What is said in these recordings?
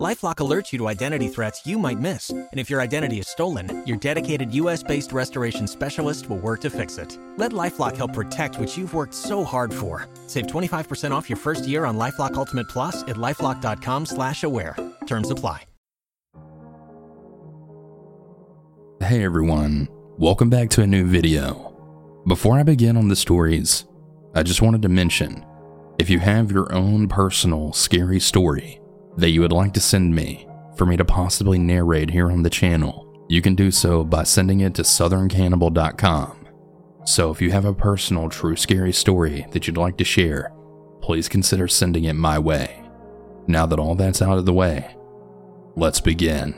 LifeLock alerts you to identity threats you might miss, and if your identity is stolen, your dedicated U.S.-based restoration specialist will work to fix it. Let LifeLock help protect what you've worked so hard for. Save 25% off your first year on LifeLock Ultimate Plus at lifeLock.com/slash-aware. Terms apply. Hey everyone, welcome back to a new video. Before I begin on the stories, I just wanted to mention if you have your own personal scary story that you would like to send me for me to possibly narrate here on the channel, you can do so by sending it to southerncannibal.com. So if you have a personal, true, scary story that you'd like to share, please consider sending it my way. Now that all that's out of the way, let's begin.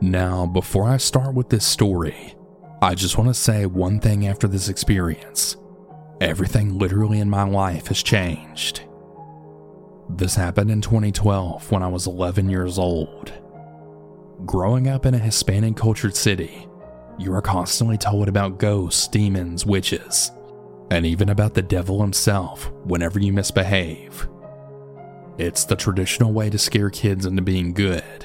Now, before I start with this story, I just want to say one thing after this experience. Everything literally in my life has changed. This happened in 2012 when I was 11 years old. Growing up in a Hispanic cultured city, you are constantly told about ghosts, demons, witches, and even about the devil himself whenever you misbehave. It's the traditional way to scare kids into being good.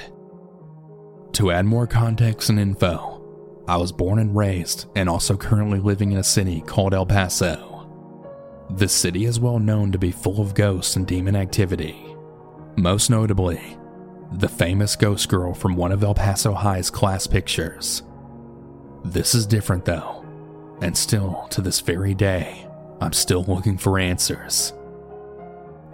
To add more context and info, I was born and raised and also currently living in a city called El Paso. The city is well known to be full of ghosts and demon activity. Most notably, the famous ghost girl from one of El Paso High's class pictures. This is different though, and still to this very day, I'm still looking for answers.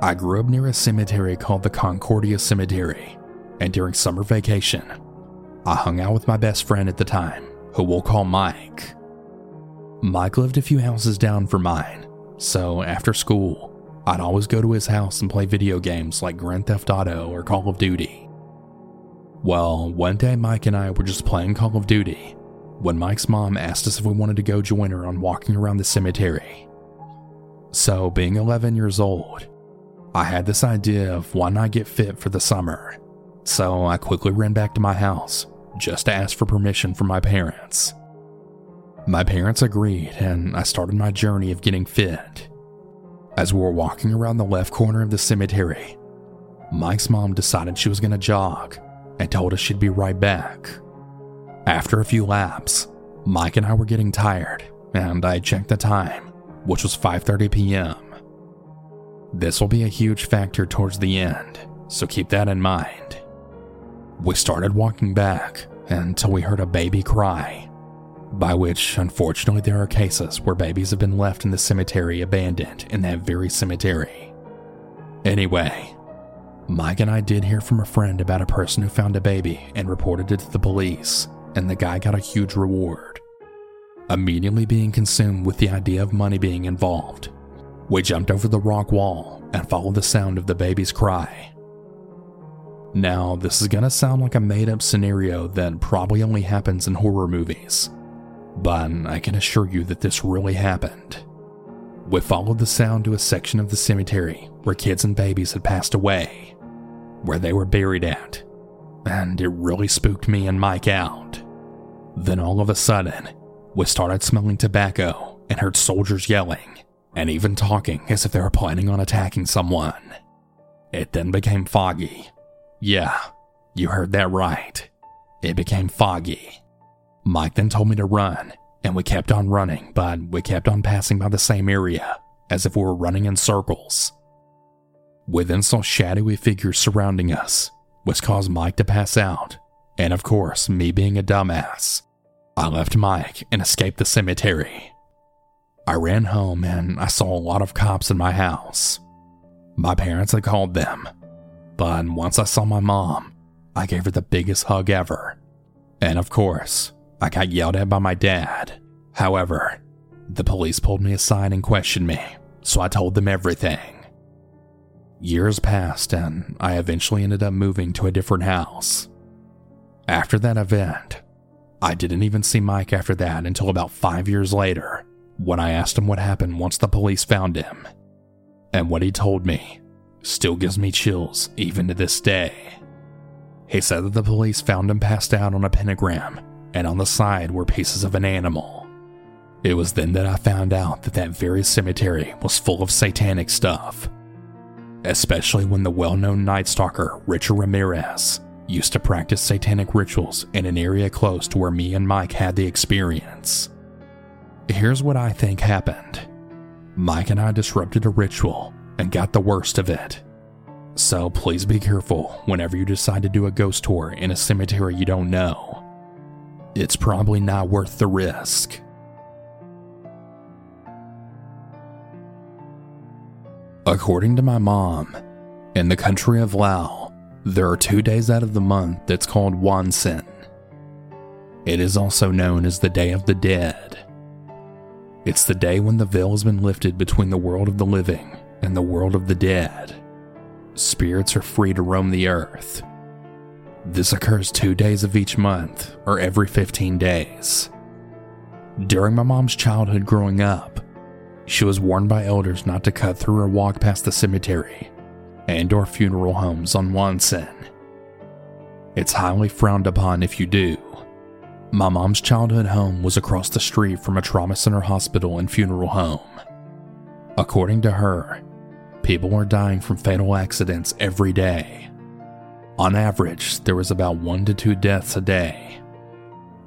I grew up near a cemetery called the Concordia Cemetery, and during summer vacation, I hung out with my best friend at the time, who we'll call Mike. Mike lived a few houses down from mine, so after school, I'd always go to his house and play video games like Grand Theft Auto or Call of Duty. Well, one day Mike and I were just playing Call of Duty when Mike's mom asked us if we wanted to go join her on walking around the cemetery. So, being 11 years old, I had this idea of why not get fit for the summer. So, I quickly ran back to my house just to ask for permission from my parents. My parents agreed, and I started my journey of getting fit. As we were walking around the left corner of the cemetery, Mike's mom decided she was going to jog and told us she'd be right back. After a few laps, Mike and I were getting tired, and I checked the time, which was 5:30 p.m. This will be a huge factor towards the end, so keep that in mind. We started walking back until we heard a baby cry by which, unfortunately, there are cases where babies have been left in the cemetery abandoned in that very cemetery. Anyway, Mike and I did hear from a friend about a person who found a baby and reported it to the police, and the guy got a huge reward. Immediately being consumed with the idea of money being involved, we jumped over the rock wall and followed the sound of the baby's cry. Now, this is gonna sound like a made up scenario that probably only happens in horror movies but I can assure you that this really happened. We followed the sound to a section of the cemetery where kids and babies had passed away, where they were buried at, and it really spooked me and Mike out. Then all of a sudden, we started smelling tobacco and heard soldiers yelling and even talking as if they were planning on attacking someone. It then became foggy. Yeah, you heard that right. It became foggy. Mike then told me to run, and we kept on running, but we kept on passing by the same area, as if we were running in circles. We then saw shadowy figures surrounding us, which caused Mike to pass out, and of course, me being a dumbass, I left Mike and escaped the cemetery. I ran home and I saw a lot of cops in my house. My parents had called them, but once I saw my mom, I gave her the biggest hug ever. And of course, I got yelled at by my dad. However, the police pulled me aside and questioned me, so I told them everything. Years passed, and I eventually ended up moving to a different house. After that event, I didn't even see Mike after that until about five years later, when I asked him what happened once the police found him. And what he told me still gives me chills even to this day. He said that the police found him passed out on a pentagram, and on the side were pieces of an animal. It was then that I found out that that very cemetery was full of satanic stuff. Especially when the well known Night Stalker Richard Ramirez used to practice satanic rituals in an area close to where me and Mike had the experience. Here's what I think happened Mike and I disrupted a ritual and got the worst of it. So please be careful whenever you decide to do a ghost tour in a cemetery you don't know. It's probably not worth the risk. According to my mom, in the country of Lao, there are two days out of the month that's called Wansen. It is also known as the Day of the Dead. It's the day when the veil has been lifted between the world of the living and the world of the dead. Spirits are free to roam the earth. This occurs two days of each month, or every 15 days. During my mom's childhood growing up, she was warned by elders not to cut through or walk past the cemetery and or funeral homes on Wansen. It's highly frowned upon if you do. My mom's childhood home was across the street from a trauma center hospital and funeral home. According to her, people were dying from fatal accidents every day. On average, there was about one to two deaths a day.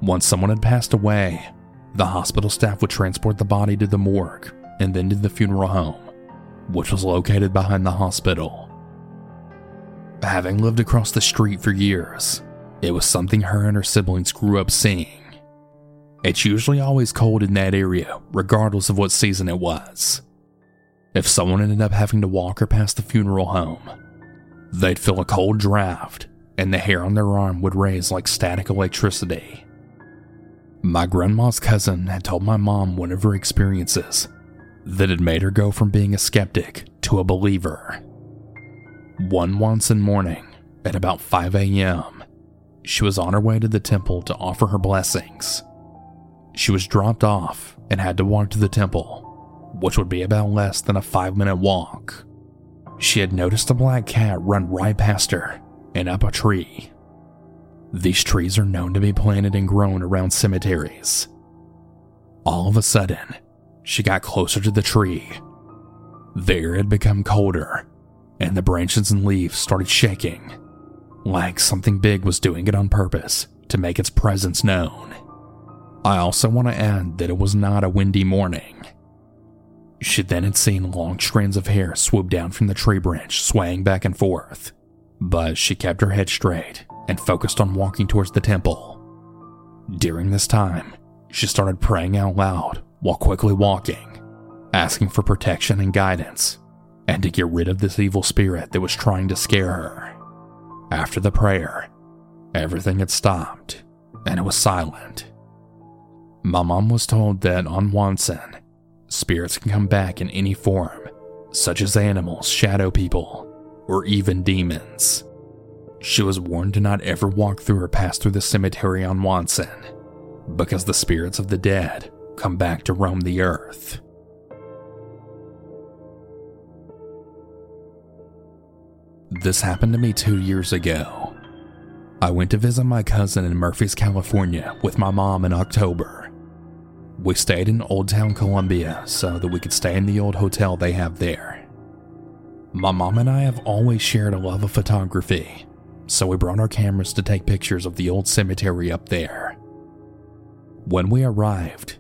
Once someone had passed away, the hospital staff would transport the body to the morgue and then to the funeral home, which was located behind the hospital. Having lived across the street for years, it was something her and her siblings grew up seeing. It's usually always cold in that area, regardless of what season it was. If someone ended up having to walk or pass the funeral home, they'd feel a cold draft and the hair on their arm would raise like static electricity. My grandma's cousin had told my mom one of her experiences that had made her go from being a skeptic to a believer. One Wansen morning, at about 5 a.m., she was on her way to the temple to offer her blessings. She was dropped off and had to walk to the temple, which would be about less than a five minute walk. She had noticed a black cat run right past her and up a tree. These trees are known to be planted and grown around cemeteries. All of a sudden, she got closer to the tree. There air had become colder, and the branches and leaves started shaking, like something big was doing it on purpose to make its presence known. I also want to add that it was not a windy morning. She then had seen long strands of hair swoop down from the tree branch, swaying back and forth, but she kept her head straight and focused on walking towards the temple. During this time, she started praying out loud while quickly walking, asking for protection and guidance, and to get rid of this evil spirit that was trying to scare her. After the prayer, everything had stopped and it was silent. My mom was told that on Wansen, spirits can come back in any form, such as animals, shadow people, or even demons. She was warned to not ever walk through or pass through the cemetery on Wansen, because the spirits of the dead come back to roam the earth. This happened to me two years ago. I went to visit my cousin in Murphys, California with my mom in October. We stayed in Old Town Columbia so that we could stay in the old hotel they have there. My mom and I have always shared a love of photography, so we brought our cameras to take pictures of the old cemetery up there. When we arrived,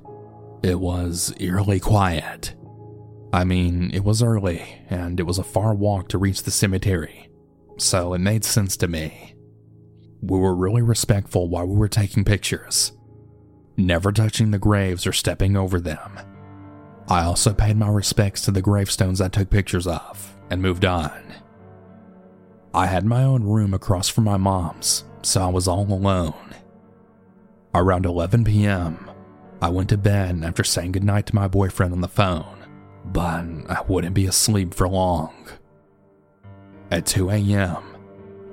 it was eerily quiet. I mean, it was early, and it was a far walk to reach the cemetery, so it made sense to me. We were really respectful while we were taking pictures, never touching the graves or stepping over them. I also paid my respects to the gravestones I took pictures of and moved on. I had my own room across from my mom's, so I was all alone. Around 11 p.m., I went to bed after saying goodnight to my boyfriend on the phone, but I wouldn't be asleep for long. At 2 a.m.,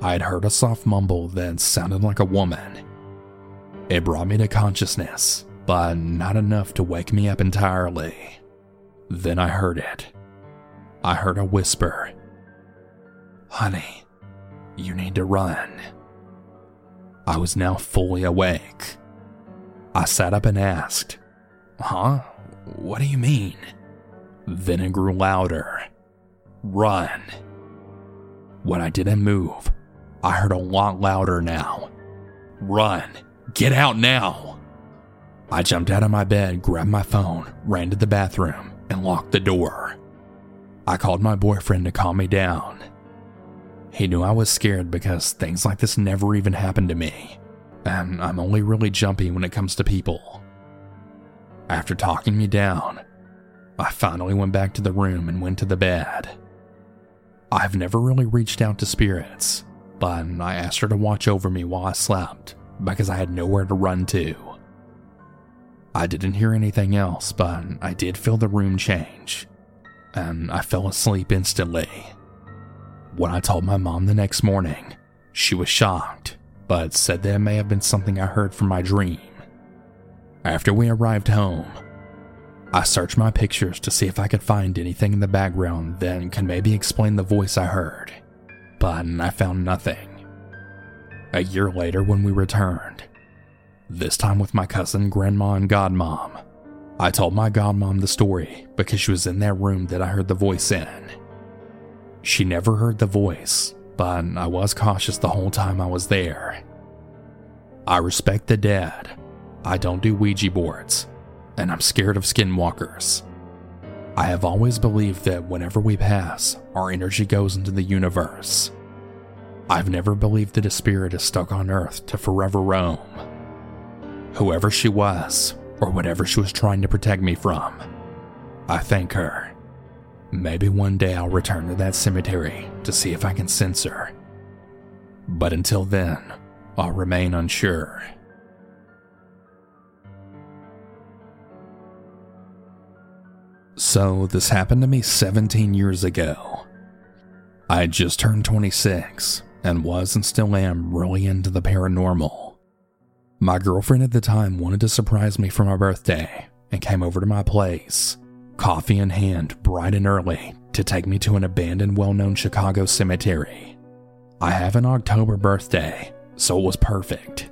I had heard a soft mumble that sounded like a woman. It brought me to consciousness, but not enough to wake me up entirely. Then I heard it. I heard a whisper Honey, you need to run. I was now fully awake. I sat up and asked, Huh? What do you mean? Then it grew louder. Run. When I didn't move, I heard a lot louder now. Run. Get out now. I jumped out of my bed, grabbed my phone, ran to the bathroom, and locked the door. I called my boyfriend to calm me down. He knew I was scared because things like this never even happened to me, and I'm only really jumpy when it comes to people. After talking me down, I finally went back to the room and went to the bed. I've never really reached out to spirits, but I asked her to watch over me while I slept because I had nowhere to run to. I didn't hear anything else, but I did feel the room change, and I fell asleep instantly. When I told my mom the next morning, she was shocked, but said it may have been something I heard from my dream. After we arrived home, I searched my pictures to see if I could find anything in the background that could maybe explain the voice I heard, but I found nothing. A year later, when we returned, this time with my cousin, grandma, and godmom, I told my godmom the story because she was in that room that I heard the voice in. She never heard the voice, but I was cautious the whole time I was there. I respect the dead. I don't do Ouija boards, and I'm scared of skinwalkers. I have always believed that whenever we pass, our energy goes into the universe. I've never believed that a spirit is stuck on Earth to forever roam. Whoever she was, or whatever she was trying to protect me from, I thank her. Maybe one day I'll return to that cemetery to see if I can sense her. But until then, I'll remain unsure. So, this happened to me 17 years ago. I had just turned 26 and was and still am really into the paranormal. My girlfriend at the time wanted to surprise me for my birthday and came over to my place coffee in hand, bright and early, to take me to an abandoned well known Chicago cemetery. I have an October birthday, so it was perfect.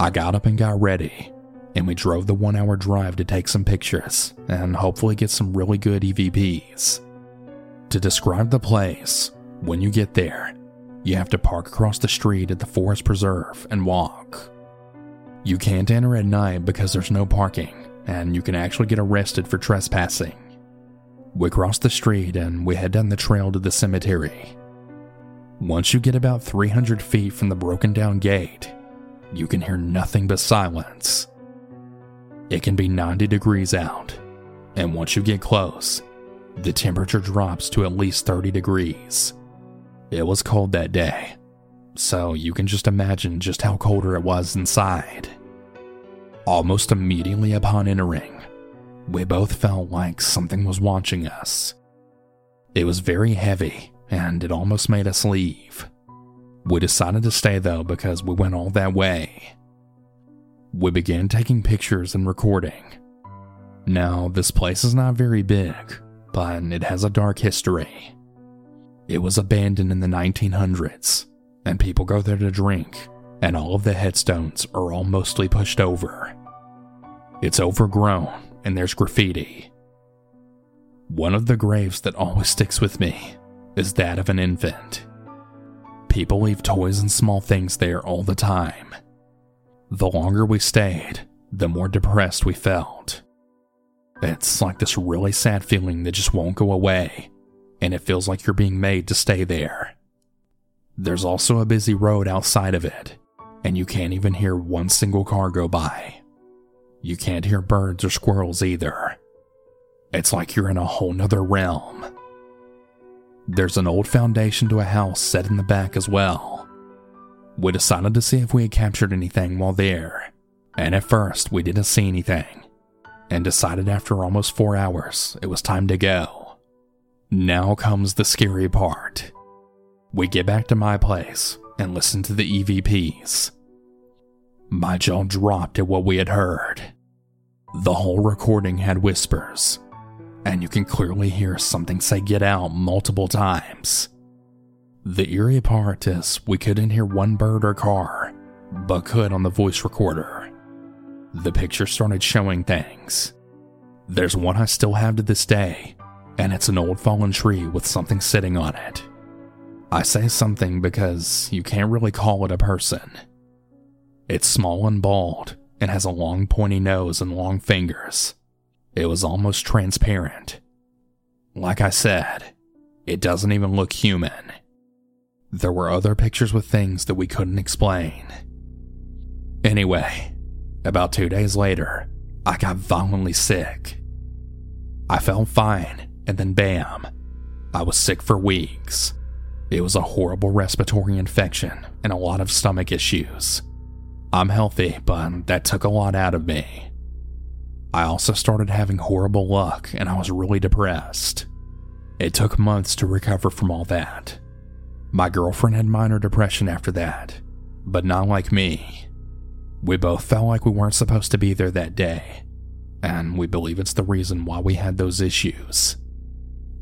I got up and got ready, and we drove the one hour drive to take some pictures and hopefully get some really good EVPs. To describe the place, when you get there, you have to park across the street at the Forest Preserve and walk. You can't enter at night because there's no parking, and you can actually get arrested for trespassing. We cross the street and we head down the trail to the cemetery. Once you get about 300 feet from the broken down gate, you can hear nothing but silence. It can be 90 degrees out, and once you get close, the temperature drops to at least 30 degrees. It was cold that day, so you can just imagine just how colder it was inside. Almost immediately upon entering, we both felt like something was watching us. It was very heavy, and it almost made us leave. We decided to stay though because we went all that way. We began taking pictures and recording. Now, this place is not very big, but it has a dark history. It was abandoned in the 1900s, and people go there to drink, and all of the headstones are all mostly pushed over. It's overgrown and there's graffiti. One of the graves that always sticks with me is that of an infant. People leave toys and small things there all the time. The longer we stayed, the more depressed we felt. It's like this really sad feeling that just won't go away, and it feels like you're being made to stay there. There's also a busy road outside of it, and you can't even hear one single car go by. You can't hear birds or squirrels either. It's like you're in a whole nother realm. There's an old foundation to a house set in the back as well. We decided to see if we had captured anything while there, and at first we didn't see anything, and decided after almost four hours it was time to go. Now comes the scary part. We get back to my place and listen to the EVPs. My jaw dropped at what we had heard. The whole recording had whispers, and you can clearly hear something say get out multiple times. The eerie part is we couldn't hear one bird or car, but could on the voice recorder. The picture started showing things. There's one I still have to this day, and it's an old fallen tree with something sitting on it. I say something because you can't really call it a person. It's small and bald and has a long pointy nose and long fingers. It was almost transparent. Like I said, it doesn't even look human. There were other pictures with things that we couldn't explain. Anyway, about two days later, I got violently sick. I felt fine, and then bam, I was sick for weeks. It was a horrible respiratory infection and a lot of stomach issues. I'm healthy, but that took a lot out of me. I also started having horrible luck and I was really depressed. It took months to recover from all that. My girlfriend had minor depression after that, but not like me. We both felt like we weren't supposed to be there that day, and we believe it's the reason why we had those issues.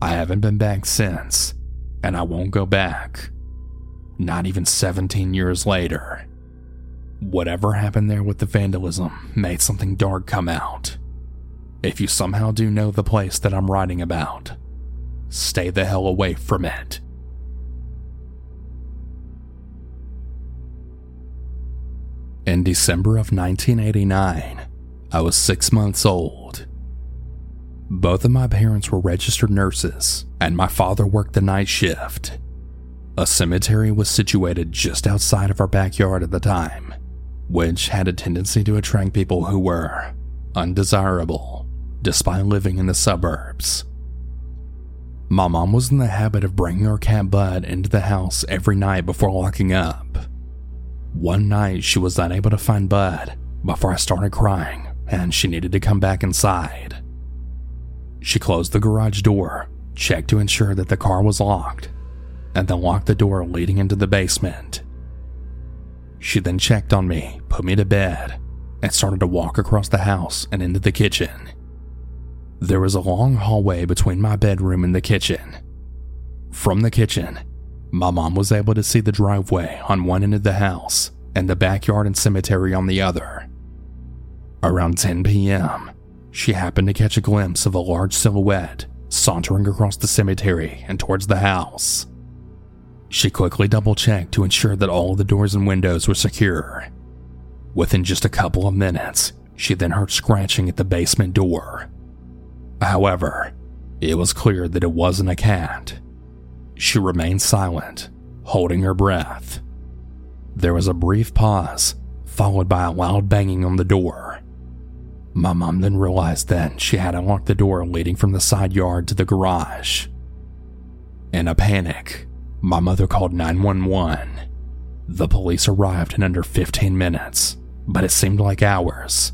I haven't been back since, and I won't go back. Not even 17 years later. Whatever happened there with the vandalism made something dark come out. If you somehow do know the place that I'm writing about, stay the hell away from it. In December of 1989, I was six months old. Both of my parents were registered nurses, and my father worked the night shift. A cemetery was situated just outside of our backyard at the time, which had a tendency to attract people who were undesirable despite living in the suburbs. My mom was in the habit of bringing our cat Bud into the house every night before locking up. One night, she was unable to find Bud before I started crying and she needed to come back inside. She closed the garage door, checked to ensure that the car was locked, and then locked the door leading into the basement. She then checked on me, put me to bed, and started to walk across the house and into the kitchen. There was a long hallway between my bedroom and the kitchen. From the kitchen, my mom was able to see the driveway on one end of the house and the backyard and cemetery on the other. Around 10 p.m., she happened to catch a glimpse of a large silhouette sauntering across the cemetery and towards the house. She quickly double checked to ensure that all the doors and windows were secure. Within just a couple of minutes, she then heard scratching at the basement door. However, it was clear that it wasn't a cat. She remained silent, holding her breath. There was a brief pause, followed by a loud banging on the door. My mom then realized that she had unlocked the door leading from the side yard to the garage. In a panic, my mother called 911. The police arrived in under 15 minutes, but it seemed like hours.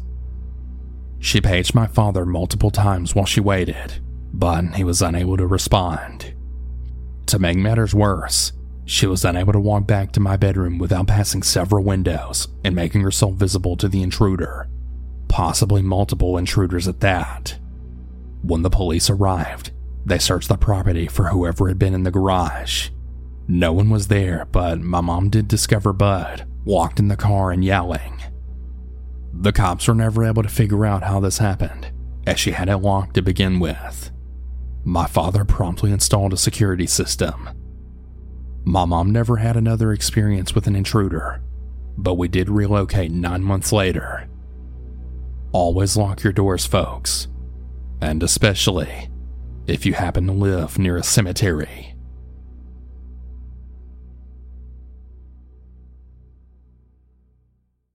She paged my father multiple times while she waited, but he was unable to respond. To make matters worse, she was unable to walk back to my bedroom without passing several windows and making herself visible to the intruder, possibly multiple intruders at that. When the police arrived, they searched the property for whoever had been in the garage, no one was there, but my mom did discover Bud walked in the car and yelling. The cops were never able to figure out how this happened, as she had it locked to begin with. My father promptly installed a security system. My mom never had another experience with an intruder, but we did relocate nine months later. Always lock your doors, folks, and especially if you happen to live near a cemetery.